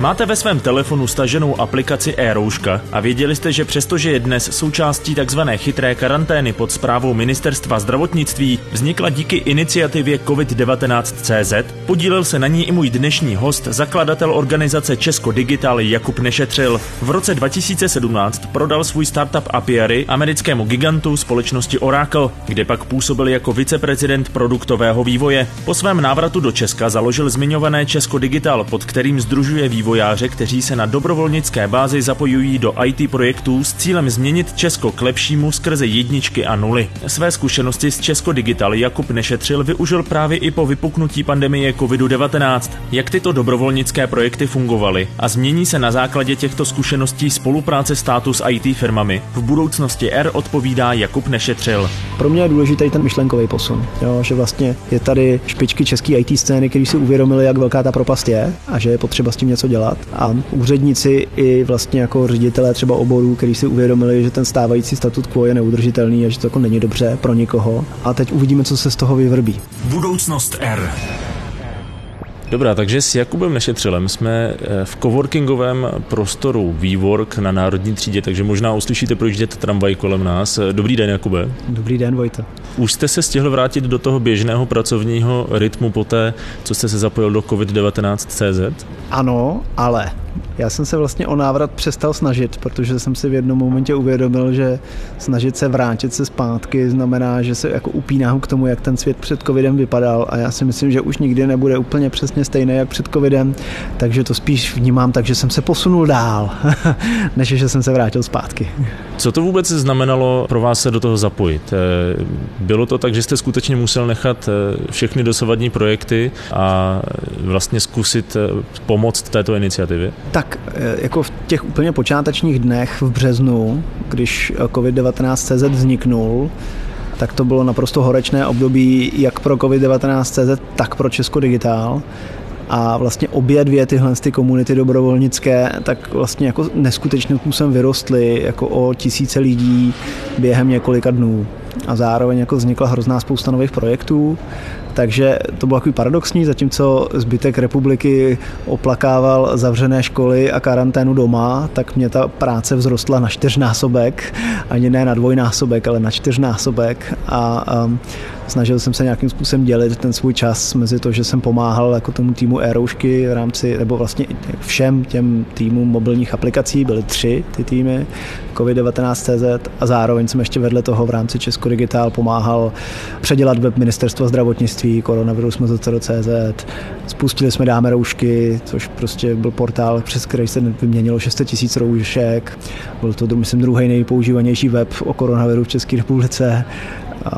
Máte ve svém telefonu staženou aplikaci e-rouška a věděli jste, že přestože je dnes součástí tzv. chytré karantény pod zprávou Ministerstva zdravotnictví, vznikla díky iniciativě COVID-19.cz, podílel se na ní i můj dnešní host, zakladatel organizace Česko Digital Jakub Nešetřil. V roce 2017 prodal svůj startup Apiary americkému gigantu společnosti Oracle, kde pak působil jako viceprezident produktového vývoje. Po svém návratu do Česka založil zmiňované Česko Digital, pod kterým združuje vývoj vývojáře, kteří se na dobrovolnické bázi zapojují do IT projektů s cílem změnit Česko k lepšímu skrze jedničky a nuly. Své zkušenosti s Česko Digital Jakub Nešetřil využil právě i po vypuknutí pandemie COVID-19. Jak tyto dobrovolnické projekty fungovaly a změní se na základě těchto zkušeností spolupráce státu s IT firmami? V budoucnosti R odpovídá Jakub Nešetřil. Pro mě je důležitý ten myšlenkový posun, jo, že vlastně je tady špičky české IT scény, kteří si uvědomili, jak velká ta propast je a že je potřeba s tím něco dělat dělat. A úředníci i vlastně jako ředitelé třeba oborů, kteří si uvědomili, že ten stávající statut quo je neudržitelný a že to jako není dobře pro nikoho. A teď uvidíme, co se z toho vyvrbí. Budoucnost R. Dobrá, takže s Jakubem Nešetřelem jsme eh, v coworkingovém prostoru WeWork na Národní třídě, takže možná uslyšíte projíždět tramvaj kolem nás. Dobrý den, Jakube. Dobrý den, Vojta. Už jste se stihl vrátit do toho běžného pracovního rytmu po té, co jste se zapojil do COVID-19 CZ? Ano, ale já jsem se vlastně o návrat přestal snažit, protože jsem si v jednom momentě uvědomil, že snažit se vrátit se zpátky znamená, že se jako upínám k tomu, jak ten svět před covidem vypadal a já si myslím, že už nikdy nebude úplně přesně stejný jak před covidem, takže to spíš vnímám tak, že jsem se posunul dál, než že jsem se vrátil zpátky. Co to vůbec znamenalo pro vás se do toho zapojit? Eh, bylo to tak, že jste skutečně musel nechat eh, všechny dosavadní projekty a vlastně zkusit eh, pomoct této iniciativě? Tak jako v těch úplně počátečních dnech v březnu, když COVID-19 CZ vzniknul, tak to bylo naprosto horečné období jak pro COVID-19 CZ, tak pro Česko Digitál a vlastně obě dvě tyhle ty komunity dobrovolnické tak vlastně jako neskutečným způsobem vyrostly jako o tisíce lidí během několika dnů. A zároveň jako vznikla hrozná spousta nových projektů. Takže to bylo takový paradoxní, zatímco zbytek republiky oplakával zavřené školy a karanténu doma, tak mě ta práce vzrostla na čtyřnásobek, ani ne na dvojnásobek, ale na čtyřnásobek. A, a snažil jsem se nějakým způsobem dělit ten svůj čas mezi to, že jsem pomáhal jako tomu týmu e-roušky v rámci, nebo vlastně všem těm týmům mobilních aplikací, byly tři ty týmy, COVID-19.cz a zároveň jsem ještě vedle toho v rámci Česko Digital pomáhal předělat web ministerstva zdravotnictví, koronavirus CZ. Spustili jsme Dáme roušky, což prostě byl portál, přes který se vyměnilo 600 tisíc roušek. Byl to, myslím, druhý nejpoužívanější web o koronaviru v České republice.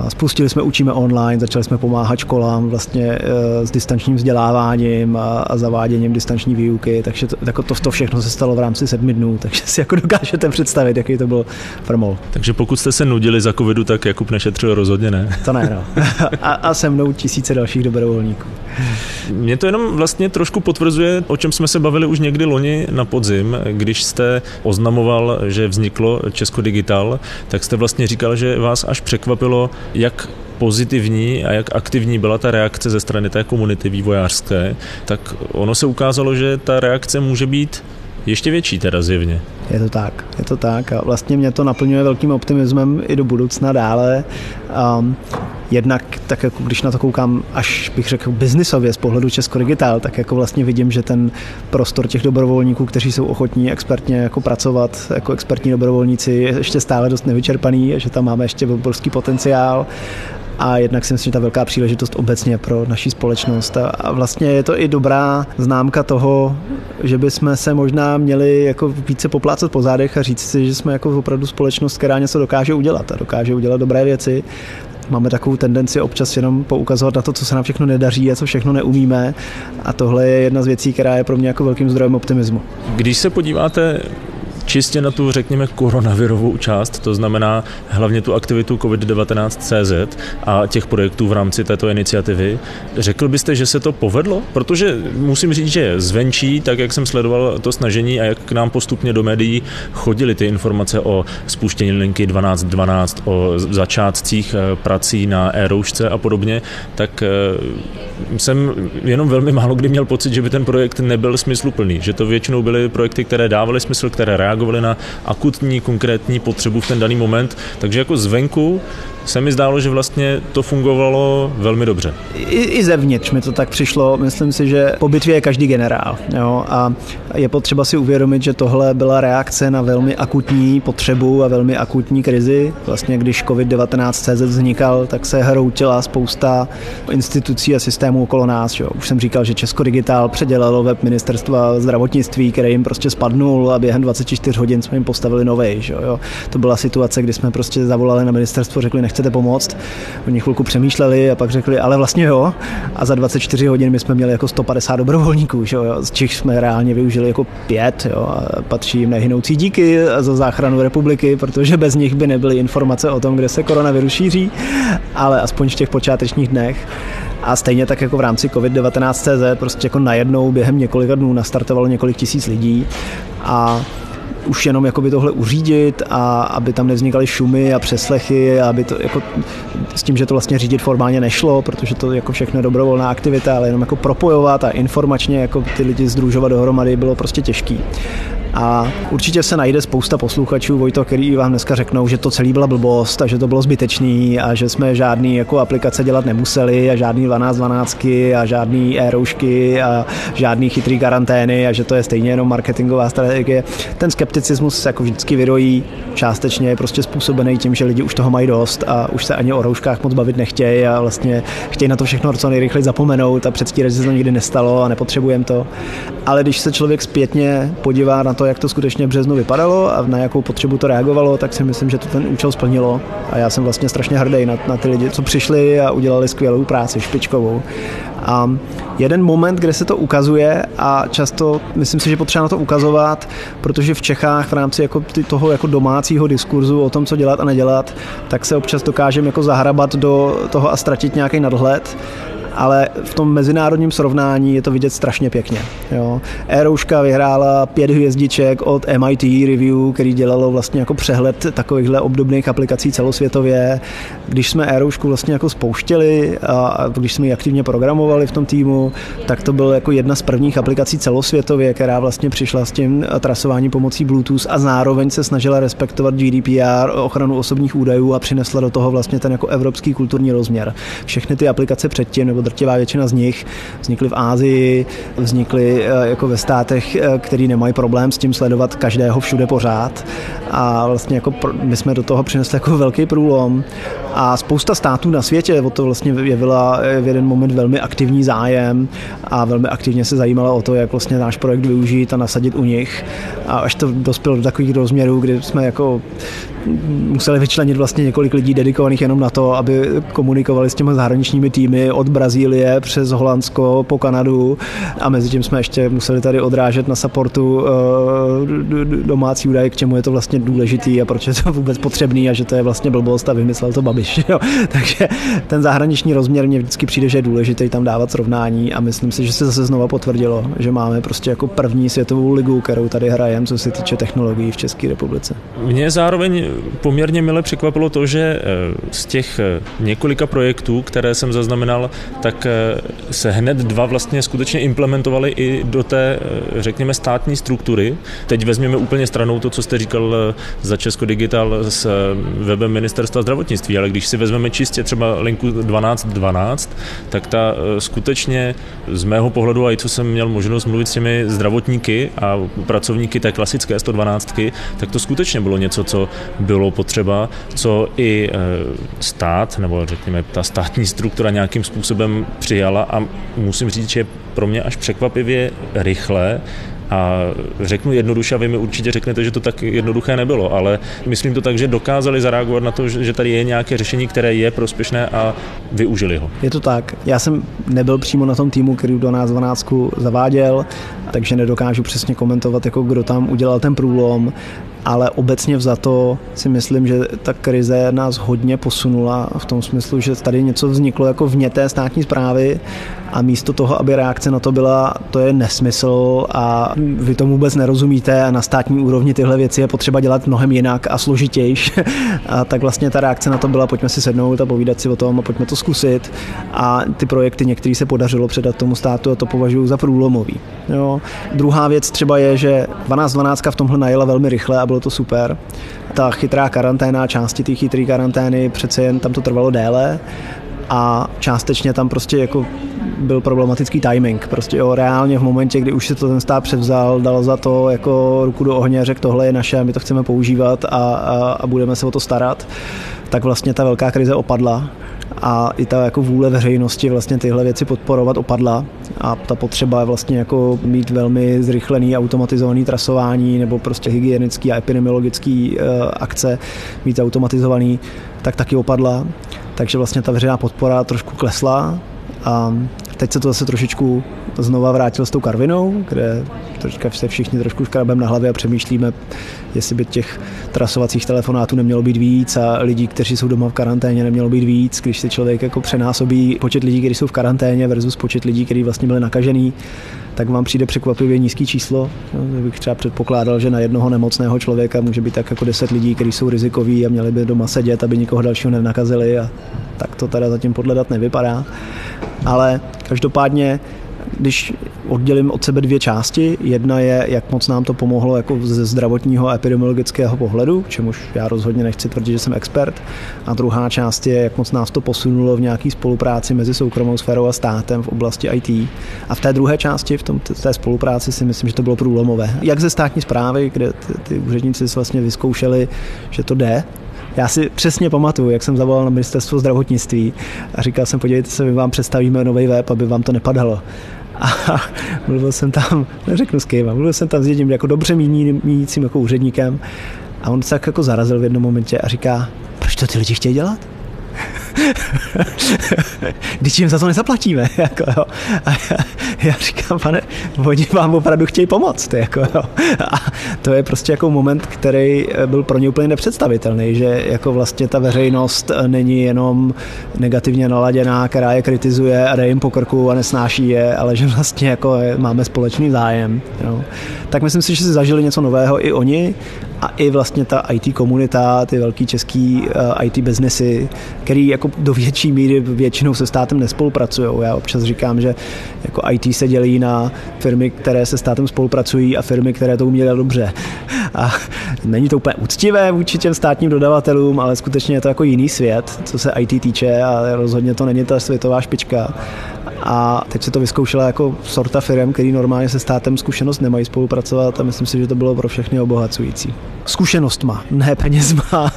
Spustili jsme Učíme online, začali jsme pomáhat školám vlastně e, s distančním vzděláváním a, zaváděním distanční výuky, takže to, jako to, to všechno se stalo v rámci sedmi dnů, takže si jako dokážete představit, jaký to byl frmol. Takže pokud jste se nudili za covidu, tak Jakub nešetřil rozhodně ne. To ne, no. A, a se mnou tisíce dalších dobrovolníků. Mě to jenom vlastně trošku potvrzuje, o čem jsme se bavili už někdy loni na podzim, když jste oznamoval, že vzniklo Česko Digital, tak jste vlastně říkal, že vás až překvapilo, jak pozitivní a jak aktivní byla ta reakce ze strany té komunity vývojářské, tak ono se ukázalo, že ta reakce může být ještě větší teda zjevně. Je to tak, je to tak a vlastně mě to naplňuje velkým optimismem i do budoucna dále. Um, jednak tak jako když na to koukám, až bych řekl biznisově z pohledu Česko Digital, tak jako vlastně vidím, že ten prostor těch dobrovolníků, kteří jsou ochotní expertně jako pracovat, jako expertní dobrovolníci, je ještě stále dost nevyčerpaný, že tam máme ještě obrovský potenciál a jednak si myslím, že ta velká příležitost obecně pro naší společnost. A vlastně je to i dobrá známka toho, že bychom se možná měli jako více poplácat po zádech a říct si, že jsme jako opravdu společnost, která něco dokáže udělat a dokáže udělat dobré věci máme takovou tendenci občas jenom poukazovat na to, co se nám všechno nedaří a co všechno neumíme. A tohle je jedna z věcí, která je pro mě jako velkým zdrojem optimismu. Když se podíváte čistě na tu, řekněme, koronavirovou část, to znamená hlavně tu aktivitu COVID-19 CZ a těch projektů v rámci této iniciativy. Řekl byste, že se to povedlo? Protože musím říct, že zvenčí, tak jak jsem sledoval to snažení a jak k nám postupně do médií chodily ty informace o spuštění linky 1212, o začátcích eh, prací na e-roušce a podobně, tak eh, jsem jenom velmi málo kdy měl pocit, že by ten projekt nebyl smysluplný, že to většinou byly projekty, které dávaly smysl, které reagovaly na akutní, konkrétní potřebu v ten daný moment, takže jako zvenku se mi zdálo, že vlastně to fungovalo velmi dobře. I, I zevnitř mi to tak přišlo. Myslím si, že po bitvě je každý generál. Jo? A je potřeba si uvědomit, že tohle byla reakce na velmi akutní potřebu a velmi akutní krizi. Vlastně když COVID-19 CZ vznikal, tak se hroutila spousta institucí a systémů okolo nás. Jo? Už jsem říkal, že Česko Digitál předělalo web ministerstva zdravotnictví, který jim prostě spadnul a během 24 hodin jsme jim postavili nový. Jo? To byla situace, kdy jsme prostě zavolali na ministerstvo, řekli, nechci chcete pomoct. Oni chvilku přemýšleli a pak řekli, ale vlastně jo. A za 24 hodin my jsme měli jako 150 dobrovolníků, že jo, z čich jsme reálně využili jako pět. Jo, a patří jim nehynoucí díky za záchranu republiky, protože bez nich by nebyly informace o tom, kde se koronavirus šíří, ale aspoň v těch počátečních dnech. A stejně tak jako v rámci COVID-19 CZ, prostě jako najednou během několika dnů nastartovalo několik tisíc lidí a už jenom jakoby tohle uřídit a aby tam nevznikaly šumy a přeslechy, a aby to jako s tím, že to vlastně řídit formálně nešlo, protože to jako všechno je dobrovolná aktivita, ale jenom jako propojovat a informačně jako ty lidi združovat dohromady bylo prostě těžký. A určitě se najde spousta posluchačů, Vojto, který vám dneska řeknou, že to celý byla blbost a že to bylo zbytečný a že jsme žádný jako aplikace dělat nemuseli a žádný 12 12 a žádný e-roušky a žádný chytrý karantény a že to je stejně jenom marketingová strategie. Ten skepticismus se jako vždycky vyrojí částečně je prostě způsobený tím, že lidi už toho mají dost a už se ani o rouškách moc bavit nechtějí a vlastně chtějí na to všechno co nejrychleji zapomenout a předstírat, že se to nikdy nestalo a nepotřebujeme to. Ale když se člověk zpětně podívá na to, jak to skutečně v březnu vypadalo a na jakou potřebu to reagovalo, tak si myslím, že to ten účel splnilo. A já jsem vlastně strašně hrdý na, na ty lidi, co přišli a udělali skvělou práci, špičkovou. A jeden moment, kde se to ukazuje a často myslím si, že potřeba na to ukazovat, protože v Čechách v rámci jako toho jako domácího diskurzu o tom, co dělat a nedělat, tak se občas dokážeme jako zahrabat do toho a ztratit nějaký nadhled ale v tom mezinárodním srovnání je to vidět strašně pěkně. Jo. E-rouška vyhrála pět hvězdiček od MIT Review, který dělalo vlastně jako přehled takovýchhle obdobných aplikací celosvětově. Když jsme e-roušku vlastně jako spouštěli a když jsme ji aktivně programovali v tom týmu, tak to byl jako jedna z prvních aplikací celosvětově, která vlastně přišla s tím trasováním pomocí Bluetooth a zároveň se snažila respektovat GDPR, ochranu osobních údajů a přinesla do toho vlastně ten jako evropský kulturní rozměr. Všechny ty aplikace předtím nebo drtivá většina z nich vznikly v Ázii, vznikly eh, jako ve státech, eh, který nemají problém s tím sledovat každého všude pořád. A vlastně jako my jsme do toho přinesli jako velký průlom. A spousta států na světě o to vlastně jevila v jeden moment velmi aktivní zájem a velmi aktivně se zajímala o to, jak vlastně náš projekt využít a nasadit u nich. A až to dospělo do takových rozměrů, kdy jsme jako museli vyčlenit vlastně několik lidí dedikovaných jenom na to, aby komunikovali s těmi zahraničními týmy od Brazílie přes Holandsko po Kanadu a mezi tím jsme ještě museli tady odrážet na supportu eh, domácí údaje, k čemu je to vlastně důležitý a proč je to vůbec potřebný a že to je vlastně blbost a vymyslel to Babiš. Jo. Takže ten zahraniční rozměr mě vždycky přijde, že je důležitý tam dávat srovnání a myslím si, že se zase znova potvrdilo, že máme prostě jako první světovou ligu, kterou tady hrajeme, co se týče technologií v České republice. Mě zároveň poměrně mile překvapilo to, že eh, z těch eh, několika projektů, které jsem zaznamenal, tak eh, se hned dva vlastně skutečně implementovaly i do té, řekněme, státní struktury. Teď vezměme úplně stranou to, co jste říkal za Česko Digital s webem ministerstva zdravotnictví, ale když si vezmeme čistě třeba linku 1212, tak ta skutečně z mého pohledu, a i co jsem měl možnost mluvit s těmi zdravotníky a pracovníky té klasické 112, tak to skutečně bylo něco, co bylo potřeba, co i e, stát, nebo řekněme ta státní struktura nějakým způsobem přijala a musím říct, že pro mě až překvapivě rychle a řeknu jednoduše, a vy mi určitě řeknete, že to tak jednoduché nebylo, ale myslím to tak, že dokázali zareagovat na to, že tady je nějaké řešení, které je prospěšné a využili ho. Je to tak. Já jsem nebyl přímo na tom týmu, který do nás 12 zaváděl, takže nedokážu přesně komentovat, jako kdo tam udělal ten průlom, ale obecně za to si myslím, že ta krize nás hodně posunula v tom smyslu, že tady něco vzniklo jako vně té státní zprávy a místo toho, aby reakce na to byla, to je nesmysl a vy tomu vůbec nerozumíte a na státní úrovni tyhle věci je potřeba dělat mnohem jinak a složitější. A tak vlastně ta reakce na to byla, pojďme si sednout a povídat si o tom a pojďme to zkusit. A ty projekty některý se podařilo předat tomu státu a to považuji za průlomový. Jo. Druhá věc třeba je, že 12.12 v tomhle najela velmi rychle a bylo to super. Ta chytrá karanténa, části té chytré karantény, přece jen tam to trvalo déle a částečně tam prostě jako byl problematický timing. Prostě jo, reálně v momentě, kdy už se to ten stát převzal, dal za to jako ruku do ohně, řekl tohle je naše, my to chceme používat a, a, a budeme se o to starat, tak vlastně ta velká krize opadla a i ta jako vůle veřejnosti vlastně tyhle věci podporovat opadla a ta potřeba vlastně jako mít velmi zrychlený automatizovaný trasování nebo prostě hygienický a epidemiologický uh, akce mít automatizovaný, tak taky opadla. Takže vlastně ta veřejná podpora trošku klesla a teď se to zase trošičku znova vrátil s tou Karvinou, kde teďka se všichni trošku škrabem na hlavě a přemýšlíme, jestli by těch trasovacích telefonátů nemělo být víc a lidí, kteří jsou doma v karanténě, nemělo být víc, když si člověk jako přenásobí počet lidí, kteří jsou v karanténě versus počet lidí, kteří vlastně byli nakažený, tak vám přijde překvapivě nízký číslo. No, bych třeba předpokládal, že na jednoho nemocného člověka může být tak jako 10 lidí, kteří jsou rizikoví a měli by doma sedět, aby nikoho dalšího nenakazili a tak to teda zatím podle dat nevypadá. Ale každopádně když oddělím od sebe dvě části, jedna je, jak moc nám to pomohlo jako ze zdravotního a epidemiologického pohledu, čemuž já rozhodně nechci tvrdit, že jsem expert, a druhá část je, jak moc nás to posunulo v nějaký spolupráci mezi soukromou sférou a státem v oblasti IT. A v té druhé části, v tom, té spolupráci si myslím, že to bylo průlomové. Jak ze státní zprávy, kde ty, ty úředníci vlastně vyzkoušeli, že to jde, já si přesně pamatuju, jak jsem zavolal na ministerstvo zdravotnictví a říkal jsem, podívejte se, my vám představíme nový web, aby vám to nepadalo. A mluvil jsem tam, neřeknu s kým, mluvil jsem tam s jedním jako dobře mínícím jako úředníkem a on se tak jako zarazil v jednom momentě a říká, proč to ty lidi chtějí dělat? Když jim za to nezaplatíme. Jako, jo. A já, já, říkám, pane, oni vám opravdu chtějí pomoct. Jako, jo. A to je prostě jako moment, který eh, byl pro ně úplně nepředstavitelný, že jako vlastně ta veřejnost eh, není jenom negativně naladěná, která je kritizuje a dá jim po krku a nesnáší je, ale že vlastně jako máme společný zájem. Jo. Tak myslím si, že si zažili něco nového i oni a i vlastně ta IT komunita, ty velký český eh, IT biznesy, který jako do větší míry většinou se státem nespolupracují. Já občas říkám, že jako IT se dělí na firmy, které se státem spolupracují a firmy, které to umí dobře. A není to úplně úctivé vůči těm státním dodavatelům, ale skutečně je to jako jiný svět, co se IT týče a rozhodně to není ta světová špička. A teď se to vyzkoušela jako sorta firm, který normálně se státem zkušenost nemají spolupracovat a myslím si, že to bylo pro všechny obohacující. Zkušenostma, ne penězma.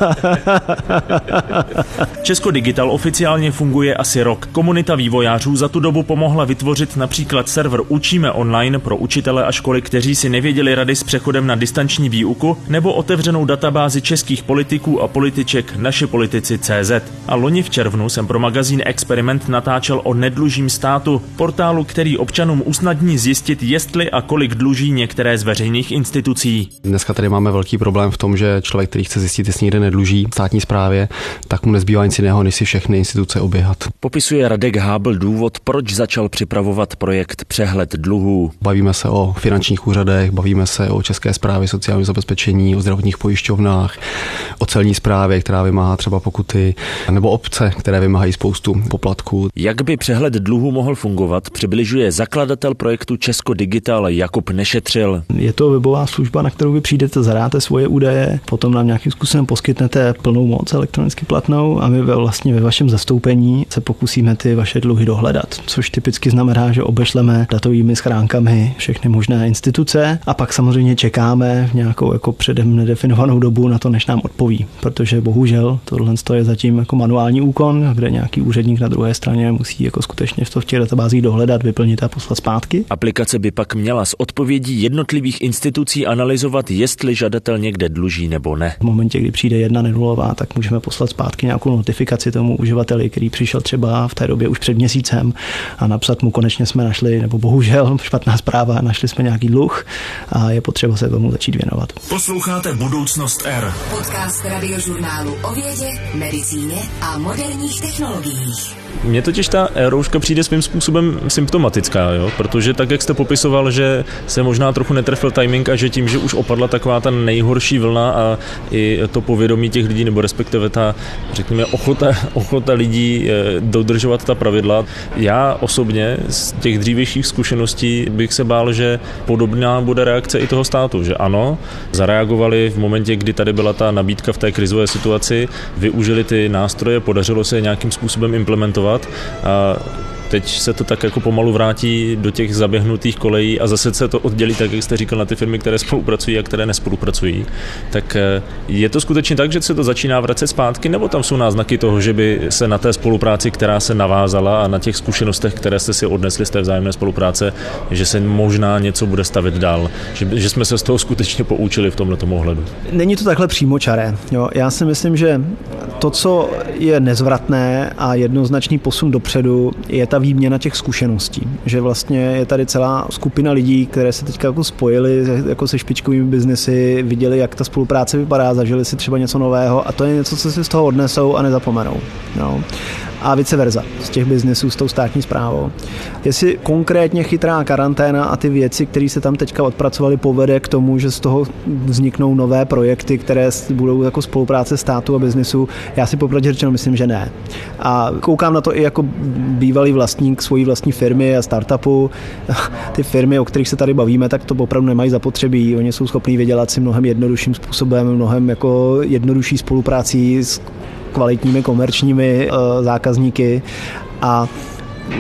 Česko Digital oficiálně funguje asi rok. Komunita vývojářů za tu dobu pomohla vytvořit například server Učíme online pro učitele a školy, kteří si nevěděli rady s přechodem na distanční výuku, nebo otevřenou databázi českých politiků a političek Naše politici CZ. A loni v červnu jsem pro magazín Experiment natáčel o nedlužím státu, portálu, který občanům usnadní zjistit, jestli a kolik dluží některé z veřejných institucí. Dneska tady máme velký problém v tom, že člověk, který chce zjistit, jestli někde nedluží státní správě, tak mu nezbývá nic jiného, než si všechny instituce oběhat. Popisuje Radek Hábl důvod, proč začal připravovat projekt Přehled dluhů. Bavíme se o finančních úřadech, bavíme se o České správě sociálního zabezpečení, o zdravotních pojišťovnách, o celní správě, která vymáhá třeba pokuty, nebo obce, které vymáhají spoustu poplatků. Jak by přehled dluhů mohl fungovat, přibližuje zakladatel projektu Česko Digital Jakub Nešetřil. Je to webová služba, na kterou vy přijdete, zadáte svoje údaje, potom nám nějakým způsobem poskytnete plnou moc elektronicky platnou a my vlastně ve vašem zastoupení se pokusíme ty vaše dluhy dohledat, což typicky znamená, že obešleme datovými schránkami všechny možné instituce a pak samozřejmě čekáme v nějakou jako předem nedefinovanou dobu na to, než nám odpoví, protože bohužel tohle je zatím jako manuální úkon, kde nějaký úředník na druhé straně musí jako skutečně v to v těch databázích dohledat, vyplnit a poslat zpátky. Aplikace by pak měla z odpovědí jednotlivých institucí analyzovat, jestli žadatel někde dluží nebo ne. V momentě, kdy přijde jedna nenulová, tak můžeme poslat zpátky nějakou notifikaci tomu uživateli, který přišel třeba v té době už před měsícem a napsat mu konečně jsme našli, nebo bohužel špatná zpráva, našli jsme nějaký dluh a je potřeba se tomu začít věnovat. Posloucháte Budoucnost R. Podcast radiožurnálu o vědě, medicíně a moderních technologiích. Mně totiž ta rouška přijde svým způsobem symptomatická, jo? protože tak, jak jste popisoval, že se možná trochu netrefil timing a že tím, že už opadla taková ta nejhorší vlna a i to povědomí těch lidí, nebo respektive ta, řekněme, ochota, ochota lidí eh, dodržovat ta pravidla. Já osobně z těch dřívějších zkušeností bych se bál, že podobná bude reakce i toho státu, že ano, zareagovali v momentě, kdy tady byla ta nabídka v té krizové situaci, využili ty nástroje, podařilo se je nějakým způsobem implementovat a teď se to tak jako pomalu vrátí do těch zaběhnutých kolejí a zase se to oddělí, tak jak jste říkal, na ty firmy, které spolupracují a které nespolupracují. Tak eh, je to skutečně tak, že se to začíná vracet zpátky, nebo tam jsou náznaky toho, že by se na té spolupráci, která se navázala a na těch zkušenostech, které jste si odnesli z té vzájemné spolupráce, že se možná něco bude stavit dál, že, že jsme se z toho skutečně poučili v tomto ohledu? Není to takhle přímočaré. Jo. Já si myslím, že to, co je nezvratné a jednoznačný posun dopředu, je ta výměna těch zkušeností. Že vlastně je tady celá skupina lidí, které se teďka jako spojili jako se špičkovými biznesy, viděli, jak ta spolupráce vypadá, zažili si třeba něco nového a to je něco, co si z toho odnesou a nezapomenou. No a vice versa z těch biznesů s tou státní zprávou. Jestli konkrétně chytrá karanténa a ty věci, které se tam teďka odpracovaly, povede k tomu, že z toho vzniknou nové projekty, které budou jako spolupráce státu a biznesu, já si popravdě řečeno myslím, že ne. A koukám na to i jako bývalý vlastník svojí vlastní firmy a startupu. Ty firmy, o kterých se tady bavíme, tak to opravdu nemají zapotřebí. Oni jsou schopní vydělat si mnohem jednodušším způsobem, mnohem jako jednodušší spoluprácí s kvalitními komerčními uh, zákazníky a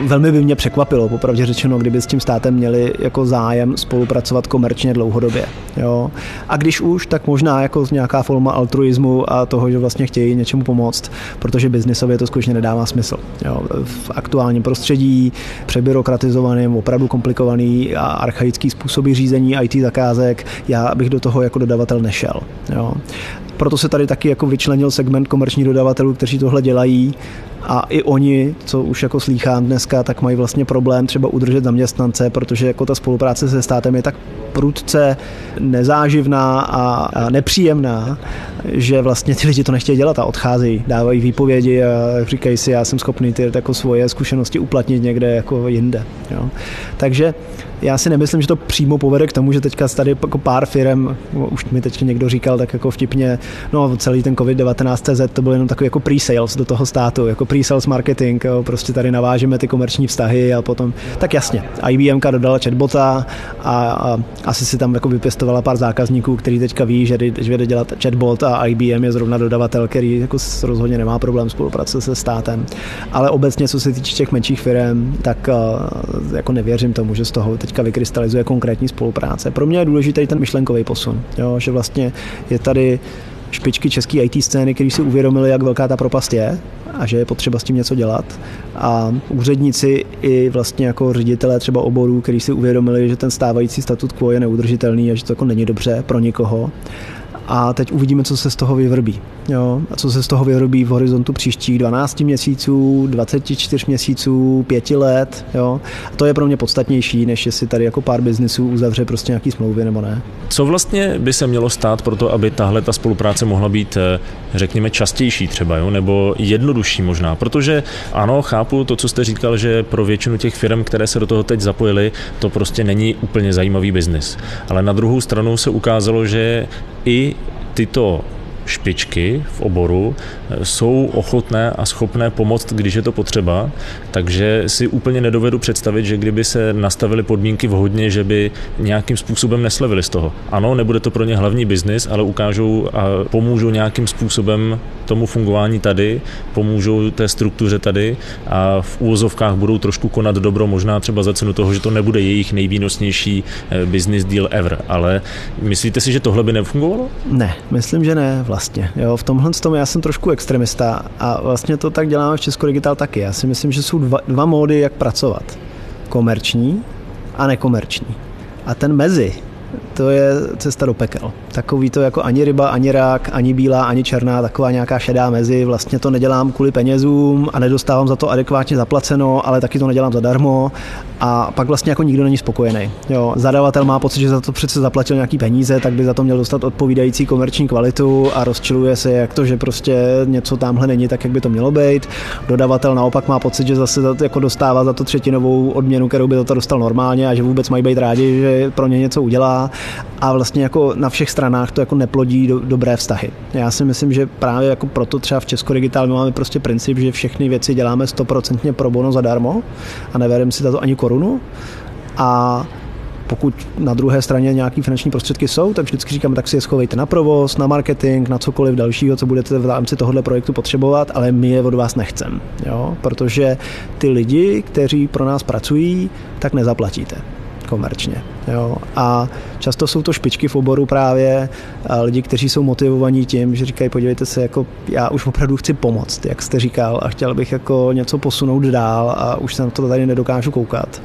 velmi by mě překvapilo, popravdě řečeno, kdyby s tím státem měli jako zájem spolupracovat komerčně dlouhodobě. Jo. A když už, tak možná jako nějaká forma altruismu a toho, že vlastně chtějí něčemu pomoct, protože biznisově to skutečně nedává smysl. Jo. V aktuálním prostředí, přebyrokratizovaným, opravdu komplikovaný a archaický způsoby řízení IT zakázek, já bych do toho jako dodavatel nešel. Jo proto se tady taky jako vyčlenil segment komerčních dodavatelů, kteří tohle dělají a i oni, co už jako slýchám dneska, tak mají vlastně problém třeba udržet zaměstnance, protože jako ta spolupráce se státem je tak prudce nezáživná a nepříjemná, že vlastně ty lidi to nechtějí dělat a odcházejí, dávají výpovědi a říkají si, já jsem schopný ty jako svoje zkušenosti uplatnit někde jako jinde. Jo. Takže já si nemyslím, že to přímo povede k tomu, že teďka tady jako pár firm, už mi teď někdo říkal tak jako vtipně, no celý ten COVID-19 CZ to byl jenom takový jako pre-sales do toho státu, jako pre-sales marketing, jo, prostě tady navážeme ty komerční vztahy a potom, tak jasně, IBM dodala chatbota a, a asi si tam jako vypěstovala pár zákazníků, který teďka ví, že, jde dělat chatbot a IBM je zrovna dodavatel, který jako rozhodně nemá problém spolupracovat se státem. Ale obecně, co se týče těch menších firm, tak jako nevěřím tomu, že z toho teďka vykrystalizuje konkrétní spolupráce. Pro mě je důležitý ten myšlenkový posun, jo, že vlastně je tady špičky české IT scény, kteří si uvědomili, jak velká ta propast je a že je potřeba s tím něco dělat. A úředníci i vlastně jako ředitelé třeba oborů, kteří si uvědomili, že ten stávající statut quo je neudržitelný a že to jako není dobře pro nikoho a teď uvidíme, co se z toho vyvrbí. Jo? A co se z toho vyrobí v horizontu příštích 12 měsíců, 24 měsíců, 5 let. Jo? A to je pro mě podstatnější, než jestli tady jako pár biznisů uzavře prostě nějaký smlouvy nebo ne. Co vlastně by se mělo stát pro to, aby tahle ta spolupráce mohla být, eh, řekněme, častější třeba, jo? nebo jednodušší možná? Protože ano, chápu to, co jste říkal, že pro většinu těch firm, které se do toho teď zapojily, to prostě není úplně zajímavý biznis. Ale na druhou stranu se ukázalo, že i tyto špičky v oboru jsou ochotné a schopné pomoct, když je to potřeba, takže si úplně nedovedu představit, že kdyby se nastavily podmínky vhodně, že by nějakým způsobem neslevili z toho. Ano, nebude to pro ně hlavní biznis, ale ukážou a pomůžou nějakým způsobem tomu fungování tady, pomůžou té struktuře tady a v úvozovkách budou trošku konat dobro, možná třeba za cenu toho, že to nebude jejich nejvýnosnější eh, business deal ever. Ale myslíte si, že tohle by nefungovalo? Ne, myslím, že ne vlastně. Jo, v tomhle tom já jsem trošku extremista a vlastně to tak děláme v Česko Digital taky. Já si myslím, že jsou dva, dva módy, jak pracovat. Komerční a nekomerční. A ten mezi to je cesta do pekel. Takový to jako ani ryba, ani rák, ani bílá, ani černá, taková nějaká šedá mezi. Vlastně to nedělám kvůli penězům a nedostávám za to adekvátně zaplaceno, ale taky to nedělám zadarmo a pak vlastně jako nikdo není spokojený. Jo, zadavatel má pocit, že za to přece zaplatil nějaký peníze, tak by za to měl dostat odpovídající komerční kvalitu a rozčiluje se, jak to, že prostě něco tamhle není tak, jak by to mělo být. Dodavatel naopak má pocit, že zase za to, jako dostává za to třetinovou odměnu, kterou by za to dostal normálně a že vůbec mají být rádi, že pro ně něco udělá a vlastně jako na všech stranách to jako neplodí do, dobré vztahy. Já si myslím, že právě jako proto třeba v Česko Digital máme prostě princip, že všechny věci děláme stoprocentně pro bono zadarmo a neverím si za to ani korunu a pokud na druhé straně nějaký finanční prostředky jsou, tak vždycky říkám, tak si je schovejte na provoz, na marketing, na cokoliv dalšího, co budete v rámci tohohle projektu potřebovat, ale my je od vás nechcem, jo? protože ty lidi, kteří pro nás pracují, tak nezaplatíte komerčně. Jo. A často jsou to špičky v oboru právě lidi, kteří jsou motivovaní tím, že říkají, podívejte se, jako já už opravdu chci pomoct, jak jste říkal, a chtěl bych jako něco posunout dál a už se na to tady nedokážu koukat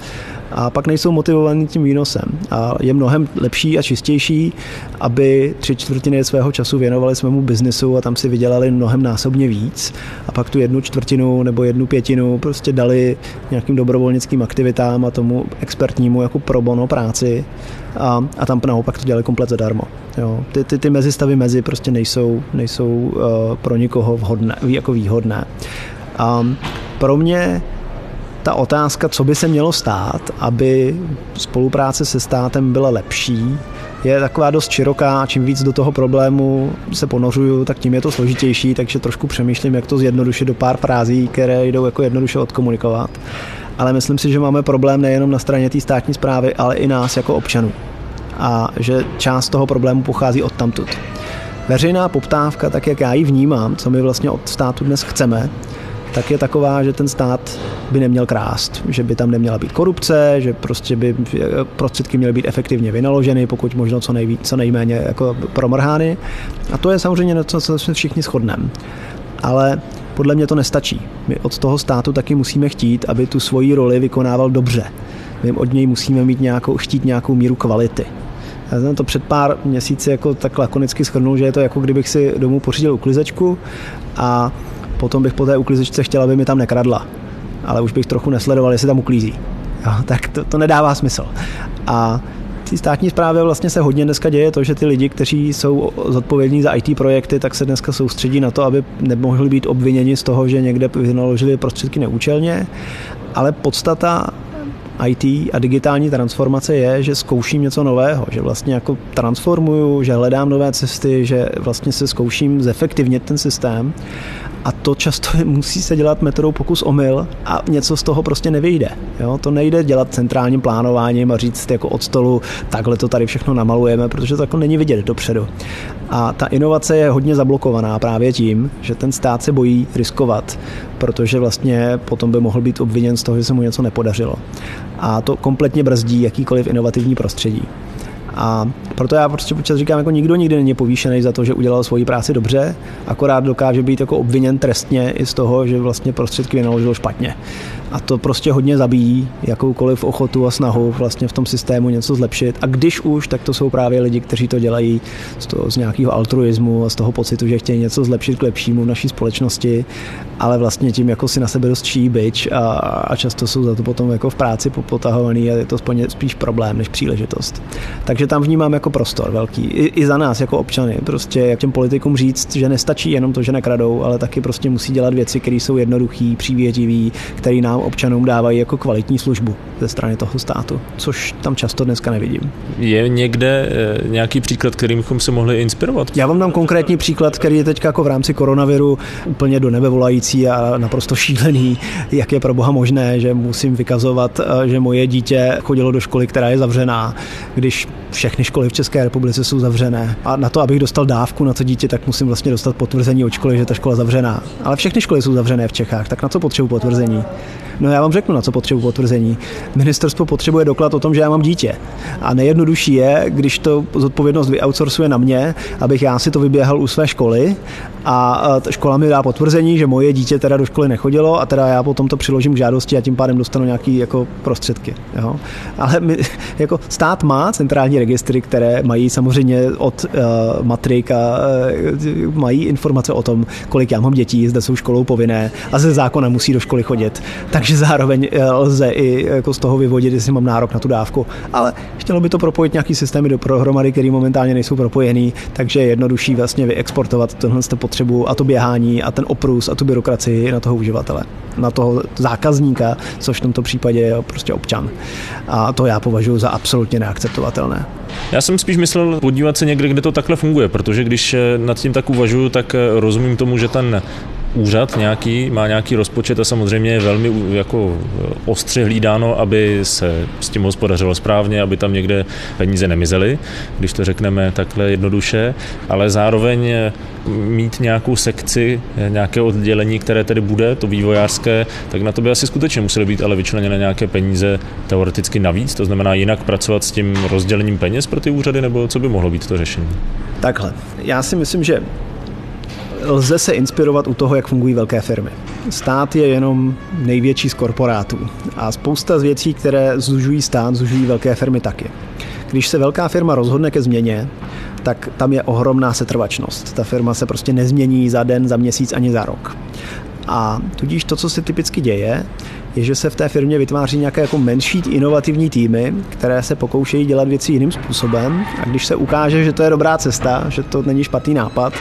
a pak nejsou motivovaní tím výnosem. A je mnohem lepší a čistější, aby tři čtvrtiny svého času věnovali svému biznesu a tam si vydělali mnohem násobně víc a pak tu jednu čtvrtinu nebo jednu pětinu prostě dali nějakým dobrovolnickým aktivitám a tomu expertnímu jako pro bono práci a, a tam naopak to dělali komplet zadarmo. Jo. Ty, ty, ty mezistavy mezi prostě nejsou, nejsou uh, pro nikoho vhodné, jako výhodné. A pro mě ta otázka, co by se mělo stát, aby spolupráce se státem byla lepší, je taková dost široká čím víc do toho problému se ponořuju, tak tím je to složitější, takže trošku přemýšlím, jak to zjednodušit do pár frází, které jdou jako jednoduše odkomunikovat. Ale myslím si, že máme problém nejenom na straně té státní zprávy, ale i nás jako občanů. A že část toho problému pochází od tamtud. Veřejná poptávka, tak jak já ji vnímám, co my vlastně od státu dnes chceme, tak je taková, že ten stát by neměl krást, že by tam neměla být korupce, že prostě by prostředky měly být efektivně vynaloženy, pokud možno co, nejvíc, co nejméně jako promrhány. A to je samozřejmě něco, co se všichni shodneme. Ale podle mě to nestačí. My od toho státu taky musíme chtít, aby tu svoji roli vykonával dobře. My od něj musíme mít nějakou, chtít nějakou míru kvality. Já jsem to před pár měsíci jako tak lakonicky schrnul, že je to jako kdybych si domů pořídil uklizečku a potom bych po té uklízečce chtěl, aby mi tam nekradla. Ale už bych trochu nesledoval, jestli tam uklízí. Jo, tak to, to nedává smysl. A té státní správě vlastně se hodně dneska děje to, že ty lidi, kteří jsou zodpovědní za IT projekty, tak se dneska soustředí na to, aby nemohli být obviněni z toho, že někde vynaložili prostředky neúčelně. Ale podstata IT a digitální transformace je, že zkouším něco nového, že vlastně jako transformuju, že hledám nové cesty, že vlastně se zkouším zefektivnit ten systém a to často musí se dělat metodou pokus omyl a něco z toho prostě nevyjde. Jo? To nejde dělat centrálním plánováním a říct jako od stolu, takhle to tady všechno namalujeme, protože to jako není vidět dopředu. A ta inovace je hodně zablokovaná právě tím, že ten stát se bojí riskovat, protože vlastně potom by mohl být obviněn z toho, že se mu něco nepodařilo. A to kompletně brzdí jakýkoliv inovativní prostředí. A proto já prostě počas říkám, jako nikdo nikdy není povýšený za to, že udělal svoji práci dobře, akorát dokáže být jako obviněn trestně i z toho, že vlastně prostředky vynaložil špatně. A to prostě hodně zabíjí jakoukoliv ochotu a snahu vlastně v tom systému něco zlepšit. A když už, tak to jsou právě lidi, kteří to dělají z, toho, z nějakého altruismu a z toho pocitu, že chtějí něco zlepšit k lepšímu v naší společnosti, ale vlastně tím jako si na sebe dost čijí byč a, a často jsou za to potom jako v práci potahovaný a je to spíš problém než příležitost. Takže tam vnímám jako prostor velký. I, i za nás jako občany. Prostě jak těm politikům říct, že nestačí jenom to, že nekradou, ale taky prostě musí dělat věci, které jsou jednoduché, přívětivé, které nám občanům dávají jako kvalitní službu ze strany toho státu, což tam často dneska nevidím. Je někde eh, nějaký příklad, kterým bychom se mohli inspirovat? Já vám dám konkrétní příklad, který je teď jako v rámci koronaviru úplně do nebe volající a naprosto šílený, jak je pro boha možné, že musím vykazovat, eh, že moje dítě chodilo do školy, která je zavřená, když všechny školy v České republice jsou zavřené. A na to, abych dostal dávku na to dítě, tak musím vlastně dostat potvrzení od školy, že ta škola je zavřená. Ale všechny školy jsou zavřené v Čechách, tak na co potřebuji potvrzení? No já vám řeknu, na co potřebuji potvrzení. Ministerstvo potřebuje doklad o tom, že já mám dítě. A nejjednodušší je, když to zodpovědnost vyoutsourcuje na mě, abych já si to vyběhal u své školy a škola mi dá potvrzení, že moje dítě teda do školy nechodilo a teda já potom to přiložím k žádosti a tím pádem dostanu nějaký jako prostředky. Jo? Ale my, jako stát má centrální registry, které mají samozřejmě od uh, matrik a uh, mají informace o tom, kolik já mám dětí, zde jsou školou povinné a ze zákona musí do školy chodit. Takže zároveň uh, lze i jako z toho vyvodit, jestli mám nárok na tu dávku. Ale chtělo by to propojit nějaký systémy do prohromady, které momentálně nejsou propojený, takže je jednodušší vlastně vyexportovat tenhle potřebu a to běhání a ten oprus a tu byrokracii na toho uživatele, na toho zákazníka, což v tomto případě je prostě občan. A to já považuji za absolutně neakceptovatelné. Já jsem spíš myslel podívat se někde, kde to takhle funguje, protože když eh, nad tím tak uvažuju, tak eh, rozumím tomu, že ten úřad nějaký, má nějaký rozpočet a samozřejmě je velmi jako ostře hlídáno, aby se s tím hospodařilo správně, aby tam někde peníze nemizely, když to řekneme takhle jednoduše, ale zároveň mít nějakou sekci, nějaké oddělení, které tedy bude, to vývojářské, tak na to by asi skutečně musely být ale vyčleněné nějaké peníze teoreticky navíc, to znamená jinak pracovat s tím rozdělením peněz pro ty úřady, nebo co by mohlo být to řešení? Takhle. Já si myslím, že lze se inspirovat u toho, jak fungují velké firmy. Stát je jenom největší z korporátů a spousta z věcí, které zužují stát, zužují velké firmy taky. Když se velká firma rozhodne ke změně, tak tam je ohromná setrvačnost. Ta firma se prostě nezmění za den, za měsíc ani za rok. A tudíž to, co se typicky děje, je, že se v té firmě vytváří nějaké jako menší inovativní týmy, které se pokoušejí dělat věci jiným způsobem a když se ukáže, že to je dobrá cesta, že to není špatný nápad,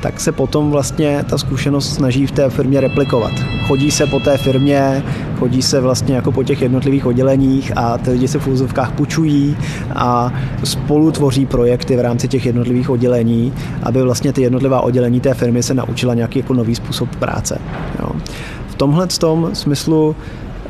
tak se potom vlastně ta zkušenost snaží v té firmě replikovat. Chodí se po té firmě, chodí se vlastně jako po těch jednotlivých odděleních a ty lidi se v úzovkách půjčují a spolu tvoří projekty v rámci těch jednotlivých oddělení, aby vlastně ty jednotlivá oddělení té firmy se naučila nějaký jako nový způsob práce. Jo. V tomhle tom smyslu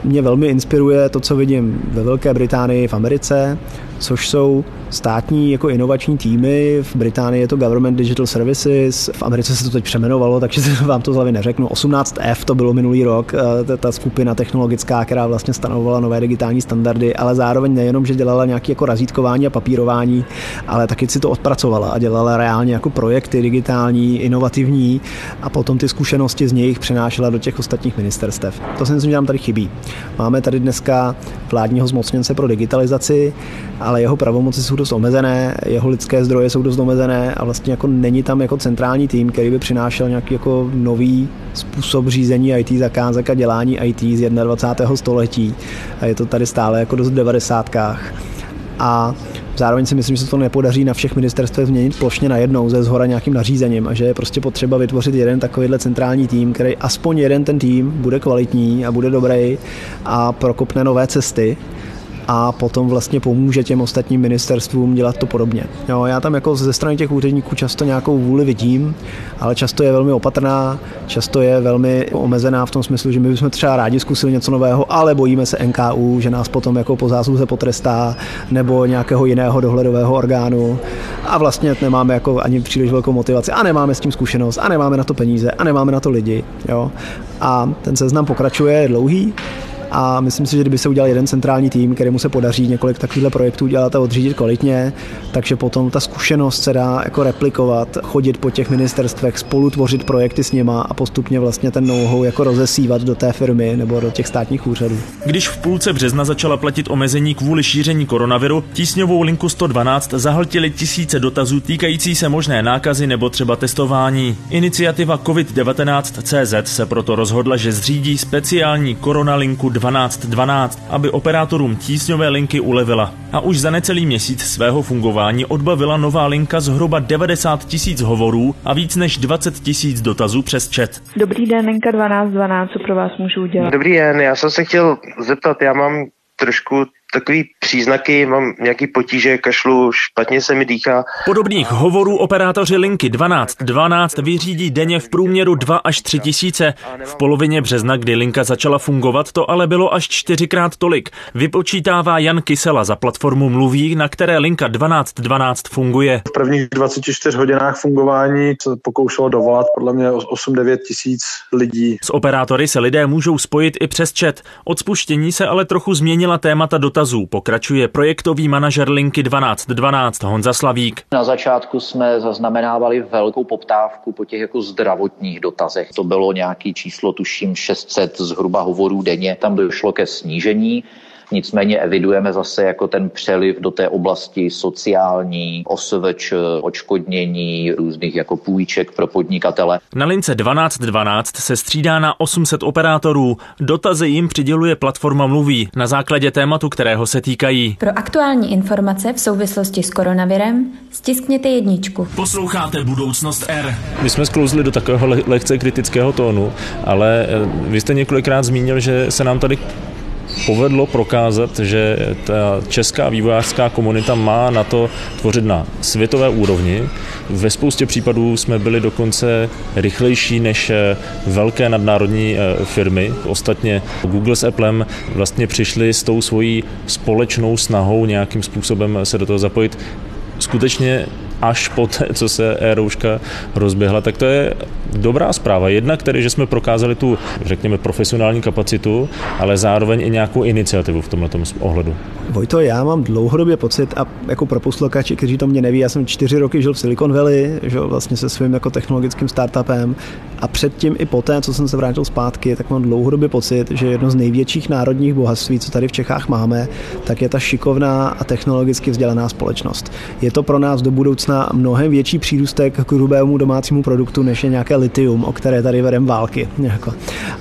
mě velmi inspiruje to, co vidím ve Velké Británii, v Americe, což jsou státní jako inovační týmy. V Británii je to Government Digital Services, v Americe se to teď přeměnovalo, takže vám to z hlavy neřeknu. 18F to bylo minulý rok, eh, ta skupina technologická, která vlastně stanovovala nové digitální standardy, ale zároveň nejenom, že dělala nějaké jako razítkování a papírování, ale taky si to odpracovala a dělala reálně jako projekty digitální, inovativní a potom ty zkušenosti z nich přenášela do těch ostatních ministerstev. To si myslím, že nám tady chybí. Máme tady dneska vládního zmocněnce pro digitalizaci, ale jeho pravomoci jsou dost omezené, jeho lidské zdroje jsou dost omezené a vlastně jako není tam jako centrální tým, který by přinášel nějaký jako nový způsob řízení IT zakázek a dělání IT z 21. století. A je to tady stále jako dost v 90. A Zároveň si myslím, že se to nepodaří na všech ministerstvech změnit plošně najednou ze zhora nějakým nařízením a že je prostě potřeba vytvořit jeden takovýhle centrální tým, který aspoň jeden ten tým bude kvalitní a bude dobrý a prokopne nové cesty a potom vlastně pomůže těm ostatním ministerstvům dělat to podobně. Jo, já tam jako ze strany těch úředníků často nějakou vůli vidím, ale často je velmi opatrná, často je velmi omezená v tom smyslu, že my bychom třeba rádi zkusili něco nového, ale bojíme se NKU, že nás potom jako po zásluze potrestá nebo nějakého jiného dohledového orgánu a vlastně nemáme jako ani příliš velkou motivaci a nemáme s tím zkušenost a nemáme na to peníze a nemáme na to lidi. Jo. A ten seznam pokračuje, je dlouhý, a myslím si, že kdyby se udělal jeden centrální tým, kterému se podaří několik takovýchhle projektů dělat a odřídit kvalitně, takže potom ta zkušenost se dá jako replikovat, chodit po těch ministerstvech, spolu tvořit projekty s nima a postupně vlastně ten know jako rozesívat do té firmy nebo do těch státních úřadů. Když v půlce března začala platit omezení kvůli šíření koronaviru, tísňovou linku 112 zahltili tisíce dotazů týkající se možné nákazy nebo třeba testování. Iniciativa COVID-19 CZ se proto rozhodla, že zřídí speciální koronalinku 1212, aby operátorům tísňové linky ulevila. A už za necelý měsíc svého fungování odbavila nová linka zhruba 90 tisíc hovorů a víc než 20 tisíc dotazů přes chat. Dobrý den, linka 1212, co pro vás můžu udělat? Dobrý den, já jsem se chtěl zeptat, já mám trošku takový příznaky, mám nějaký potíže, kašlu, špatně se mi dýchá. Podobných hovorů operátoři linky 1212 vyřídí denně v průměru 2 až 3 tisíce. V polovině března, kdy linka začala fungovat, to ale bylo až čtyřikrát tolik. Vypočítává Jan Kysela za platformu Mluví, na které linka 1212 funguje. V prvních 24 hodinách fungování se pokoušelo dovolat podle mě 8-9 tisíc lidí. S operátory se lidé můžou spojit i přes chat. Od spuštění se ale trochu změnila témata dotazů, pokračuje projektový manažer linky 1212 Honza Slavík. Na začátku jsme zaznamenávali velkou poptávku po těch jako zdravotních dotazech. To bylo nějaký číslo, tuším 600 zhruba hovorů denně. Tam došlo ke snížení. Nicméně evidujeme zase jako ten přeliv do té oblasti sociální, osvč, očkodnění, různých jako půjček pro podnikatele. Na lince 1212 se střídá na 800 operátorů. Dotazy jim přiděluje platforma Mluví na základě tématu, kterého se týkají. Pro aktuální informace v souvislosti s koronavirem stiskněte jedničku. Posloucháte Budoucnost R. My jsme sklouzli do takového lehce kritického tónu, ale eh, vy jste několikrát zmínil, že se nám tady povedlo prokázat, že ta česká vývojářská komunita má na to tvořit na světové úrovni. Ve spoustě případů jsme byli dokonce rychlejší než eh, velké nadnárodní eh, firmy. Ostatně Google s Applem vlastně přišli s tou svojí společnou snahou nějakým způsobem se do toho zapojit skutečně až po té, co se e-rouška rozběhla, tak to je dobrá zpráva. Jednak tedy, že jsme prokázali tu, řekněme, profesionální kapacitu, ale zároveň i nějakou iniciativu v tomto ohledu. Vojto, já mám dlouhodobě pocit, a jako pro posluchači, kteří to mě neví, já jsem čtyři roky žil v Silicon Valley, že vlastně se svým jako technologickým startupem a předtím i poté, co jsem se vrátil zpátky, tak mám dlouhodobě pocit, že jedno z největších národních bohatství, co tady v Čechách máme, tak je ta šikovná a technologicky vzdělaná společnost. Je to pro nás do budoucna mnohem větší přírůstek k hrubému domácímu produktu, než je nějaké litium, o které tady vedeme války. Jako.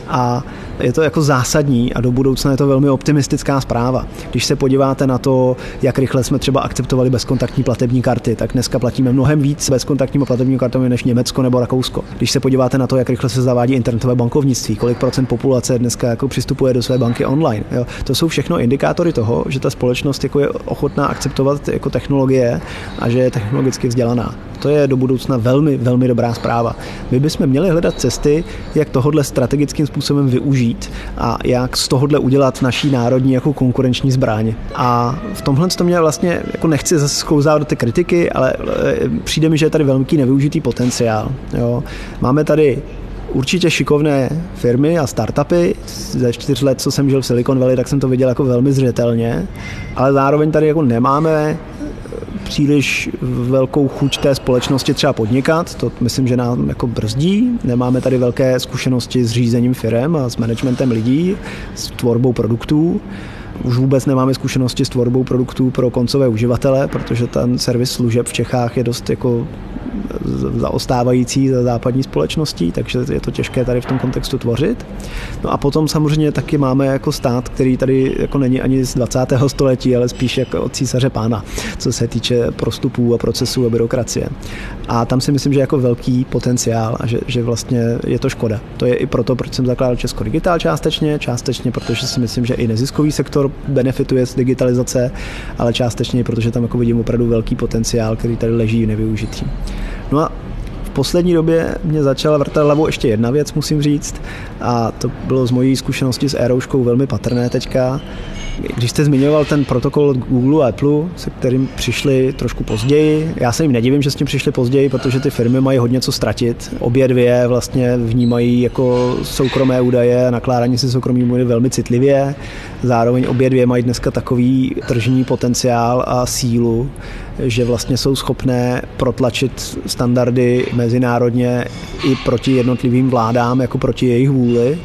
A je to jako zásadní a do budoucna je to velmi optimistická zpráva. Když se podíváte na to, jak rychle jsme třeba akceptovali bezkontaktní platební karty, tak dneska platíme mnohem víc bezkontaktními platebními kartami než Německo nebo Rakousko. Když se podíváte na to, jak rychle se zavádí internetové bankovnictví, kolik procent populace dneska jako přistupuje do své banky online, jo, to jsou všechno indikátory toho, že ta společnost jako je ochotná akceptovat jako technologie a že je technologicky vzdělaná. To je do budoucna velmi, velmi dobrá zpráva. My bychom měli hledat cesty, jak tohodle strategickým způsobem využít a jak z tohohle udělat naší národní jako konkurenční zbraň. A v tomhle to mě vlastně jako nechci zase do té kritiky, ale e, přijde mi, že je tady velký nevyužitý potenciál. Jo. Máme tady určitě šikovné firmy a startupy. Ze čtyř let, co jsem žil v Silicon Valley, tak jsem to viděl jako velmi zřetelně, ale zároveň tady jako nemáme příliš velkou chuť té společnosti třeba podnikat, to myslím, že nám jako brzdí. Nemáme tady velké zkušenosti s řízením firm a s managementem lidí, s tvorbou produktů. Už vůbec nemáme zkušenosti s tvorbou produktů pro koncové uživatele, protože ten servis služeb v Čechách je dost jako zaostávající za západní společností, takže je to těžké tady v tom kontextu tvořit. No a potom samozřejmě taky máme jako stát, který tady jako není ani z 20. století, ale spíš jako od císaře pána, co se týče prostupů a procesů a byrokracie. A tam si myslím, že jako velký potenciál a že, že vlastně je to škoda. To je i proto, proč jsem zakládal Česko Digitál částečně, částečně protože si myslím, že i neziskový sektor benefituje z digitalizace, ale částečně protože tam jako vidím opravdu velký potenciál, který tady leží nevyužitý. No a v poslední době mě začala vrtat hlavou ještě jedna věc, musím říct, a to bylo z mojí zkušenosti s Aerouškou velmi patrné teďka. Když jste zmiňoval ten protokol od Google a Apple, se kterým přišli trošku později, já se jim nedivím, že s tím přišli později, protože ty firmy mají hodně co ztratit. Obě dvě vlastně vnímají jako soukromé údaje, nakládání si soukromými údaje velmi citlivě. Zároveň obě dvě mají dneska takový tržní potenciál a sílu, že vlastně jsou schopné protlačit standardy mezinárodně i proti jednotlivým vládám, jako proti jejich vůli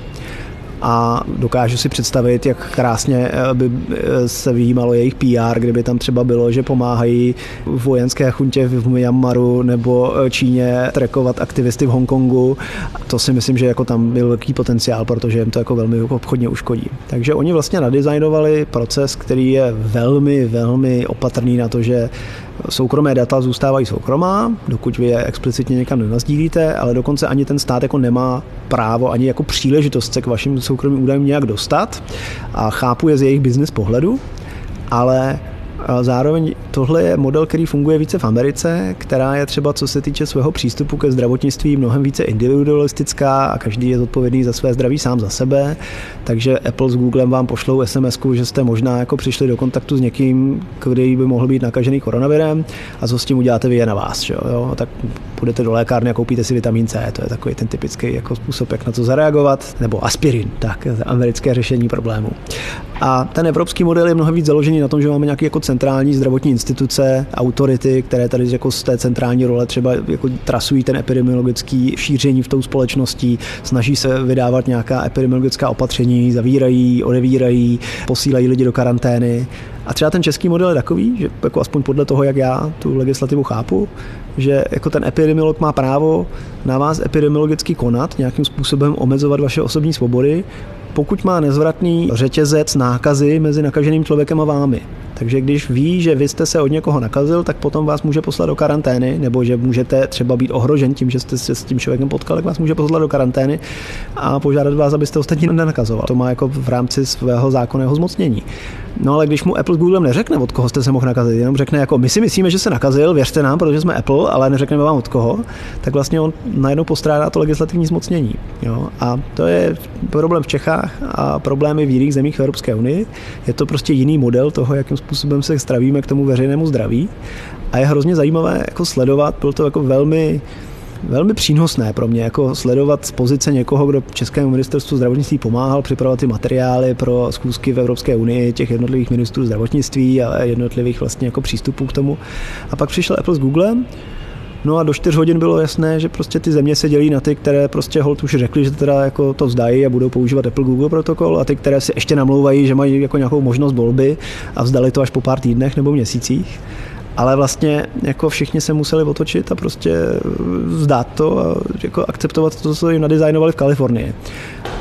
a dokážu si představit, jak krásně eh, by eh, se vyjímalo jejich PR, kdyby tam třeba bylo, že pomáhají vojenské chuntě v Myanmaru nebo eh, Číně trekovat aktivisty v Hongkongu. To si myslím, že jako tam byl velký potenciál, protože jim to jako velmi obchodně uškodí. Takže oni vlastně nadizajnovali proces, který je velmi, velmi opatrný na to, že soukromé data zůstávají soukromá, dokud vy je explicitně někam nenazdílíte, ale dokonce ani ten stát jako nemá právo, ani jako příležitost se k vašim soukromým údajům nějak dostat. A chápu je z jejich business pohledu, ale Zároveň tohle je model, který funguje více v Americe, která je třeba, co se týče svého přístupu ke zdravotnictví, mnohem více individualistická a každý je zodpovědný za své zdraví sám za sebe. Takže Apple s Googlem vám pošlou SMS, že jste možná jako přišli do kontaktu s někým, který by mohl být nakažený koronavirem a co s tím uděláte vy je na vás. Že jo? Tak půjdete do lékárny a koupíte si vitamin C, to je takový ten typický jako způsob, jak na to zareagovat, nebo aspirin, tak americké řešení problému. A ten evropský model je mnohem víc založený na tom, že máme nějaké jako centrální zdravotní instituce, autority, které tady jako z té centrální role třeba jako trasují ten epidemiologický šíření v tou společností, snaží se vydávat nějaká epidemiologická opatření, zavírají, odevírají, posílají lidi do karantény. A třeba ten český model je takový, že jako aspoň podle toho, jak já tu legislativu chápu, že jako ten epidemiolog má právo na vás epidemiologicky konat, nějakým způsobem omezovat vaše osobní svobody, pokud má nezvratný řetězec nákazy mezi nakaženým člověkem a vámi. Takže když ví, že vy jste se od někoho nakazil, tak potom vás může poslat do karantény, nebo že můžete třeba být ohrožen tím, že jste se s tím člověkem potkal, tak vás může poslat do karantény a požádat vás, abyste ostatní nenakazoval. To má jako v rámci svého zákonného zmocnění. No ale když mu Apple s Googlem neřekne, od koho jste se mohl nakazit, jenom řekne jako my si myslíme, že se nakazil, věřte nám, protože jsme Apple, ale neřekneme vám od koho, tak vlastně on najednou postrádá to legislativní zmocnění. Jo? A to je problém v Čechách a problémy v jiných zemích v Evropské unii. Je to prostě jiný model toho, jakým způsobem se stravíme k tomu veřejnému zdraví. A je hrozně zajímavé jako sledovat, byl to jako velmi velmi přínosné pro mě, jako sledovat z pozice někoho, kdo Českému ministerstvu zdravotnictví pomáhal připravovat ty materiály pro schůzky v Evropské unii těch jednotlivých ministrů zdravotnictví a jednotlivých vlastně jako přístupů k tomu. A pak přišel Apple s Googlem, No a do 4 hodin bylo jasné, že prostě ty země se dělí na ty, které prostě hold už řekli, že teda jako to vzdají a budou používat Apple Google protokol a ty, které si ještě namlouvají, že mají jako nějakou možnost volby a vzdali to až po pár týdnech nebo měsících ale vlastně jako všichni se museli otočit a prostě vzdát to a jako akceptovat to, co jim nadizajnovali v Kalifornii.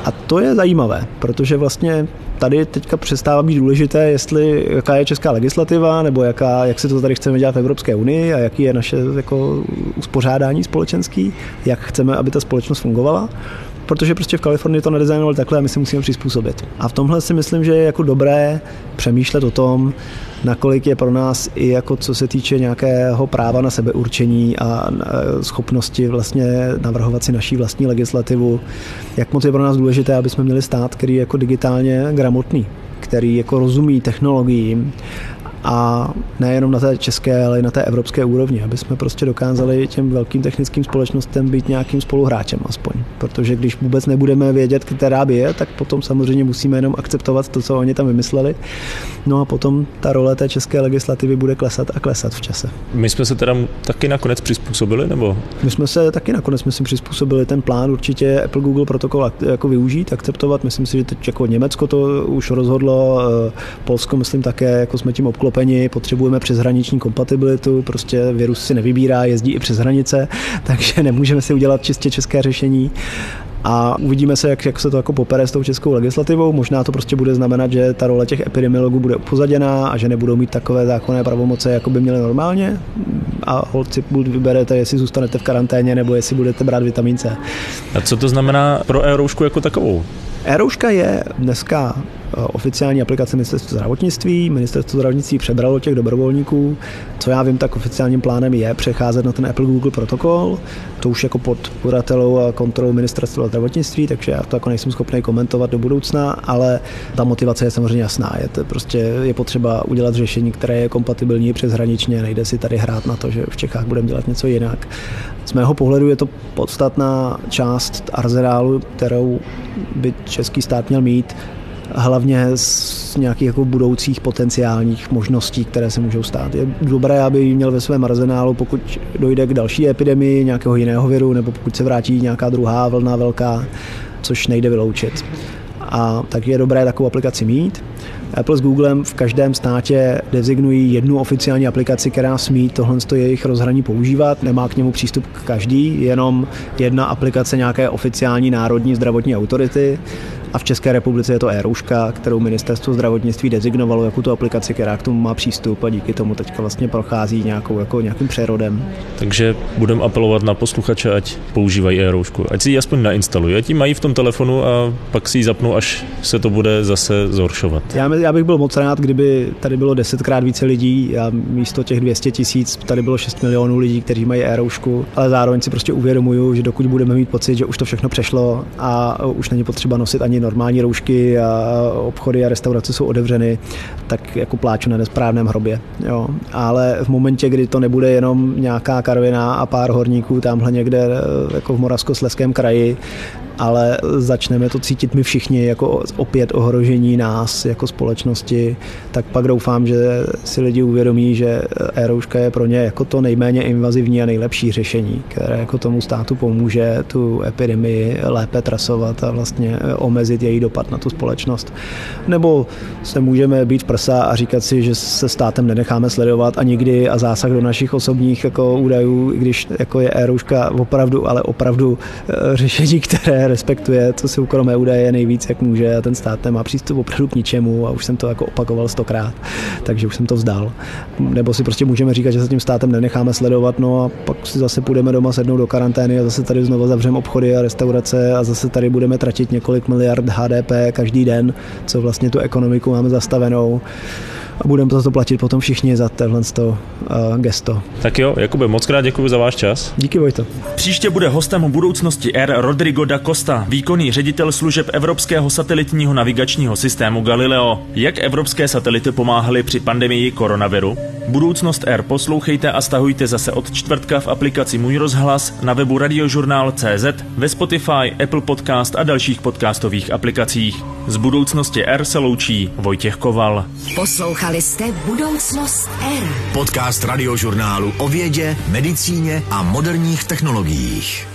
A to je zajímavé, protože vlastně tady teďka přestává být důležité, jestli jaká je česká legislativa, nebo jaká, jak se to tady chceme dělat v Evropské unii a jaký je naše jako uspořádání společenský, jak chceme, aby ta společnost fungovala protože prostě v Kalifornii to nadizajnovali takhle a my si musíme přizpůsobit. A v tomhle si myslím, že je jako dobré přemýšlet o tom, nakolik je pro nás i jako co se týče nějakého práva na sebeurčení a schopnosti vlastně navrhovat si naší vlastní legislativu, jak moc je pro nás důležité, aby jsme měli stát, který je jako digitálně gramotný, který jako rozumí technologiím a nejenom na té české, ale i na té evropské úrovni, aby jsme prostě dokázali těm velkým technickým společnostem být nějakým spoluhráčem aspoň. Protože když vůbec nebudeme vědět, která by je, tak potom samozřejmě musíme jenom akceptovat to, co oni tam vymysleli. No a potom ta role té české legislativy bude klesat a klesat v čase. My jsme se teda taky nakonec přizpůsobili, nebo? My jsme se taky nakonec, myslím, přizpůsobili ten plán určitě Apple Google protokol jako využít, akceptovat. Myslím si, že teď jako Německo to už rozhodlo, eh, Polsko, myslím také, jako jsme tím obklopili obklopeni, potřebujeme přeshraniční kompatibilitu, prostě virus si nevybírá, jezdí i přes hranice, takže nemůžeme si udělat čistě české řešení a uvidíme se, jak, jak se to jako popere s tou českou legislativou. Možná to prostě bude znamenat, že ta role těch epidemiologů bude upozaděná a že nebudou mít takové zákonné pravomoce, jako by měly normálně. A holci vyberete, jestli zůstanete v karanténě nebo jestli budete brát vitamin C. A co to znamená pro e jako takovou? e je dneska oficiální aplikace ministerstva zdravotnictví. Ministerstvo zdravotnictví přebralo těch dobrovolníků. Co já vím, tak oficiálním plánem je přecházet na ten Apple Google protokol. To už jako pod kuratelou a kontrolou ministerstva zdravotnictví, takže já to jako nejsem schopný komentovat do budoucna, ale ta motivace je samozřejmě jasná. Je to prostě je potřeba udělat řešení, které je kompatibilní přeshraničně. Nejde si tady hrát na to, že v Čechách budeme dělat něco jinak. Z mého pohledu je to podstatná část arzenálu, kterou by český stát měl mít hlavně z nějakých jako budoucích potenciálních možností, které se můžou stát. Je dobré, aby měl ve svém arzenálu, pokud dojde k další epidemii nějakého jiného viru, nebo pokud se vrátí nějaká druhá vlna velká, což nejde vyloučit. A tak je dobré takovou aplikaci mít. Apple s Googlem v každém státě designují jednu oficiální aplikaci, která smí tohle jejich rozhraní používat. Nemá k němu přístup každý, jenom jedna aplikace nějaké oficiální národní zdravotní autority A v České republice je to e-rouška, kterou ministerstvo zdravotnictví dezignovalo jako tu aplikaci, která k tomu má přístup a díky tomu teďka vlastně prochází nějakou, jako nějakým přerodem. Takže budeme apelovat na posluchače, ať používají e-roušku, ať si ji aspoň nainstalují, ať ji mají v tom telefonu a pak si ji zapnou, až se to bude zase zhoršovat. Já, já bych byl moc rád, kdyby tady bylo desetkrát více lidí a místo těch 200 tisíc tady bylo 6 milionů lidí, kteří mají e-roušku, ale zároveň si prostě uvědomuju, že dokud budeme mít pocit, že už to všechno přešlo a už není potřeba nosit ani normální roušky a obchody a restaurace jsou otevřeny, tak jako pláču na nesprávném hrobě. Jo. Ale v momentě, kdy to nebude jenom nějaká karvina a pár horníků tamhle někde jako v Moravskosleském kraji, ale začneme to cítit my všichni jako opět ohrožení nás jako společnosti, tak pak doufám, že si lidi uvědomí, že e-rouška je pro ně jako to nejméně invazivní a nejlepší řešení, které jako tomu státu pomůže tu epidemii lépe trasovat a vlastně omezit její dopad na tu společnost. Nebo se můžeme být v prsa a říkat si, že se státem nenecháme sledovat a nikdy a zásah do našich osobních jako údajů, když jako je e-rouška opravdu, ale opravdu e, řešení, které respektuje co si soukromé údaje nejvíc, jak může a ten stát nemá přístup opravdu k ničemu a už jsem to jako opakoval stokrát, takže už jsem to vzdal. Nebo si prostě můžeme říkat, že se tím státem nenecháme sledovat, no a pak si zase půjdeme doma sednout do karantény a zase tady znovu zavřeme obchody a restaurace a zase tady budeme tratit několik miliard HDP každý den, co vlastně tu ekonomiku máme zastavenou a budeme za to platit potom všichni za tenhle uh, gesto. Tak jo, Jakube, moc krát děkuji za váš čas. Díky Vojto. Příště bude hostem budoucnosti R Rodrigo da Costa, výkonný ředitel služeb Evropského satelitního navigačního systému Galileo. Jak evropské satelity pomáhaly při pandemii koronaviru? Budoucnost R poslouchejte a stahujte zase od čtvrtka v aplikaci Můj rozhlas, na webu radiožurnál.cz, ve Spotify, Apple Podcast a dalších podcastových aplikacích. Z budoucnosti R se loučí Vojtěch Koval. Poslouchali jste Budoucnost R. Podcast radiožurnálu o vědě, medicíně a moderních technologiích.